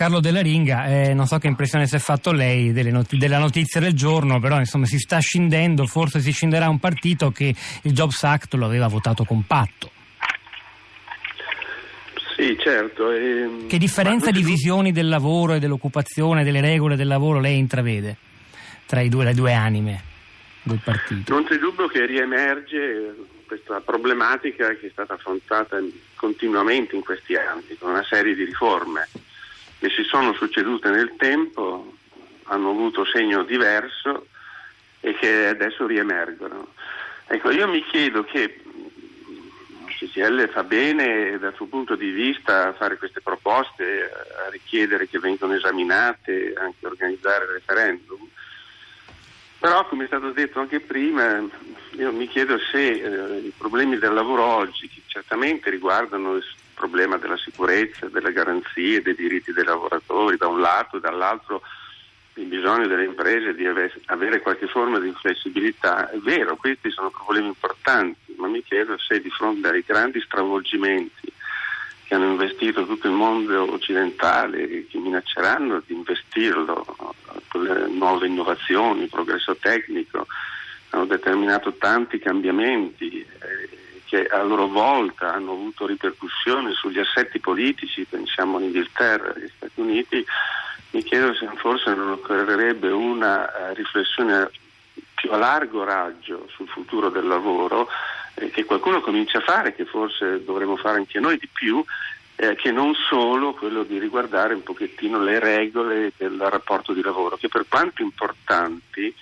Carlo Della Ringa, eh, non so che impressione si è fatto lei not- della notizia del giorno, però insomma si sta scindendo, forse si scinderà un partito che il Jobs Act lo aveva votato compatto. Sì, certo. E... Che differenza di visioni del lavoro e dell'occupazione, delle regole del lavoro lei intravede tra due, le due anime del partito? Non c'è dubbio che riemerge questa problematica che è stata affrontata continuamente in questi anni con una serie di riforme che si sono succedute nel tempo, hanno avuto segno diverso e che adesso riemergono. Ecco, io mi chiedo che il CCL fa bene dal suo punto di vista a fare queste proposte, a richiedere che vengano esaminate, anche organizzare referendum. Però, come è stato detto anche prima, io mi chiedo se eh, i problemi del lavoro oggi, che certamente riguardano problema della sicurezza, delle garanzie, dei diritti dei lavoratori da un lato e dall'altro il bisogno delle imprese di avere qualche forma di flessibilità. È vero, questi sono problemi importanti, ma mi chiedo se di fronte ai grandi stravolgimenti che hanno investito tutto il mondo occidentale e che minacceranno di investirlo con le nuove innovazioni, il progresso tecnico, hanno determinato tanti cambiamenti. Eh, che a loro volta hanno avuto ripercussioni sugli assetti politici, pensiamo all'Inghilterra agli Stati Uniti, mi chiedo se forse non occorrerebbe una uh, riflessione più a largo raggio sul futuro del lavoro eh, che qualcuno comincia a fare, che forse dovremmo fare anche noi di più, eh, che non solo quello di riguardare un pochettino le regole del rapporto di lavoro, che per quanto importanti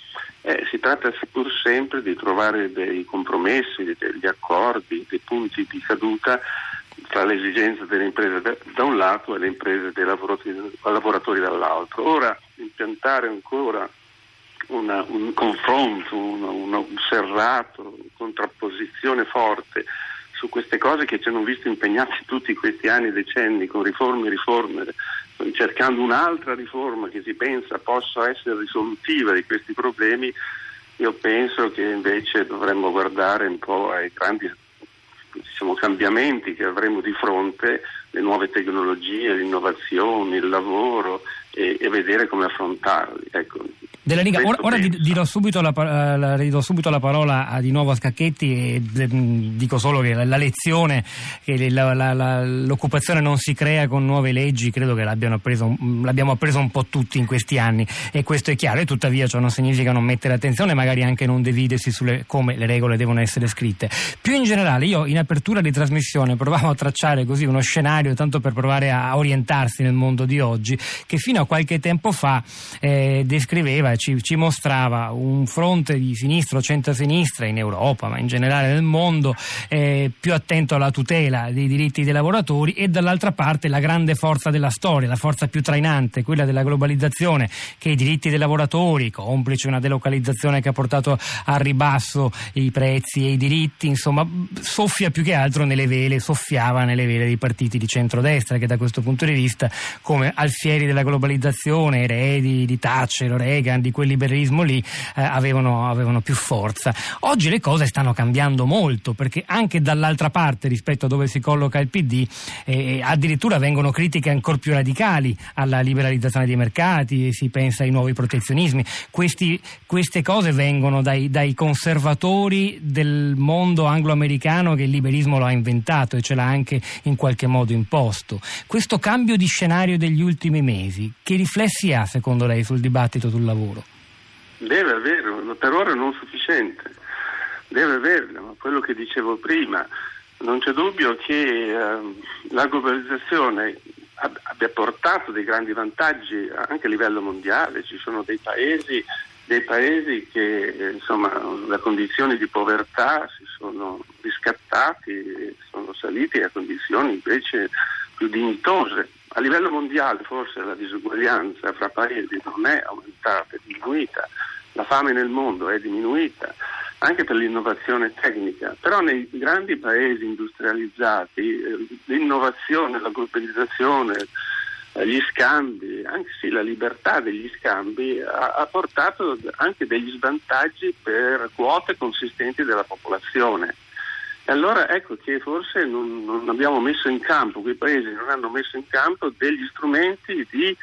eh, si tratta pur sempre di trovare dei compromessi, degli accordi, dei punti di caduta tra le esigenze delle imprese da un lato e le imprese dei lavoratori, lavoratori dall'altro. Ora impiantare ancora una, un confronto, un, un serrato, una contrapposizione forte su queste cose che ci hanno visto impegnati tutti questi anni, decenni, con riforme e riforme, cercando un'altra riforma che si pensa possa essere risolutiva di questi problemi, io penso che invece dovremmo guardare un po' ai grandi diciamo, cambiamenti che avremo di fronte, le nuove tecnologie, l'innovazione, il lavoro e, e vedere come affrontarli. Ecco, della Liga. Ora, ora dirò, subito la, la, ridò subito la parola a, di nuovo a Scacchetti e dico solo che la, la lezione che la, l'occupazione non si crea con nuove leggi credo che l'abbiamo appreso, l'abbiamo appreso un po' tutti in questi anni e questo è chiaro e tuttavia ciò non significa non mettere attenzione magari anche non dividersi su come le regole devono essere scritte. Più in generale io in apertura di trasmissione provavo a tracciare così uno scenario tanto per provare a orientarsi nel mondo di oggi che fino a qualche tempo fa eh, descriveva ci, ci, mostrava un fronte di sinistra o centro-sinistra in Europa, ma in generale nel mondo, eh, più attento alla tutela dei diritti dei lavoratori e dall'altra parte la grande forza della storia, la forza più trainante, quella della globalizzazione, che i diritti dei lavoratori, complice una delocalizzazione che ha portato al ribasso i prezzi e i diritti, insomma, soffia più che altro nelle vele, soffiava nelle vele dei partiti di centrodestra che da questo punto di vista, come alfieri della globalizzazione, eredi di Thatcher, Reagan, di quel liberalismo lì eh, avevano, avevano, più forza. Oggi le cose stanno cambiando molto perché anche dall'altra parte rispetto a dove si colloca il PD eh, addirittura vengono critiche ancora più radicali alla liberalizzazione dei mercati, si pensa ai nuovi protezionismi. Questi, queste cose vengono dai, dai conservatori del mondo anglo-americano che il liberismo lo ha inventato e ce l'ha anche in qualche modo imposto. Questo cambio di scenario degli ultimi mesi, che riflessi ha secondo lei sul dibattito sul lavoro? Deve averlo, per ora non sufficiente, deve averlo, ma quello che dicevo prima, non c'è dubbio che eh, la globalizzazione abbia portato dei grandi vantaggi anche a livello mondiale, ci sono dei paesi, dei paesi che insomma, da condizioni di povertà si sono riscattati, sono saliti a condizioni invece più dignitose. A livello mondiale forse la disuguaglianza fra paesi non è aumentata, è diminuita, la fame nel mondo è diminuita anche per l'innovazione tecnica, però nei grandi paesi industrializzati eh, l'innovazione, la globalizzazione, eh, gli scambi, anzi la libertà degli scambi ha, ha portato anche degli svantaggi per quote consistenti della popolazione. Allora ecco che forse non, non, abbiamo messo in campo, quei paesi non hanno messo in campo degli strumenti di,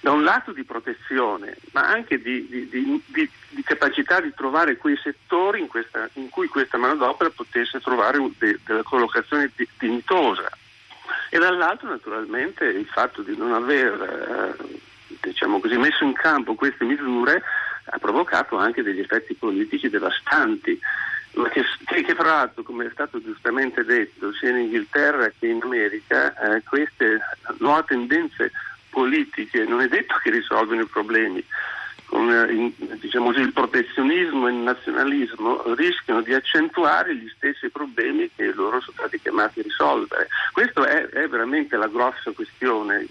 da un lato di protezione, ma anche di, di, di capacità di trovare quei settori in, questa, in cui questa manodopera potesse trovare de, della collocazione dignitosa. E dall'altro naturalmente il fatto di non aver eh, diciamo così, messo in campo queste misure ha provocato anche degli effetti politici devastanti ma che, che, fra l'altro, come è stato giustamente detto, sia in Inghilterra che in America, eh, queste nuove tendenze politiche non è detto che risolvono i problemi. Con eh, diciamo così, il protezionismo e il nazionalismo rischiano di accentuare gli stessi problemi che loro sono stati chiamati a risolvere. Questa è, è veramente la grossa questione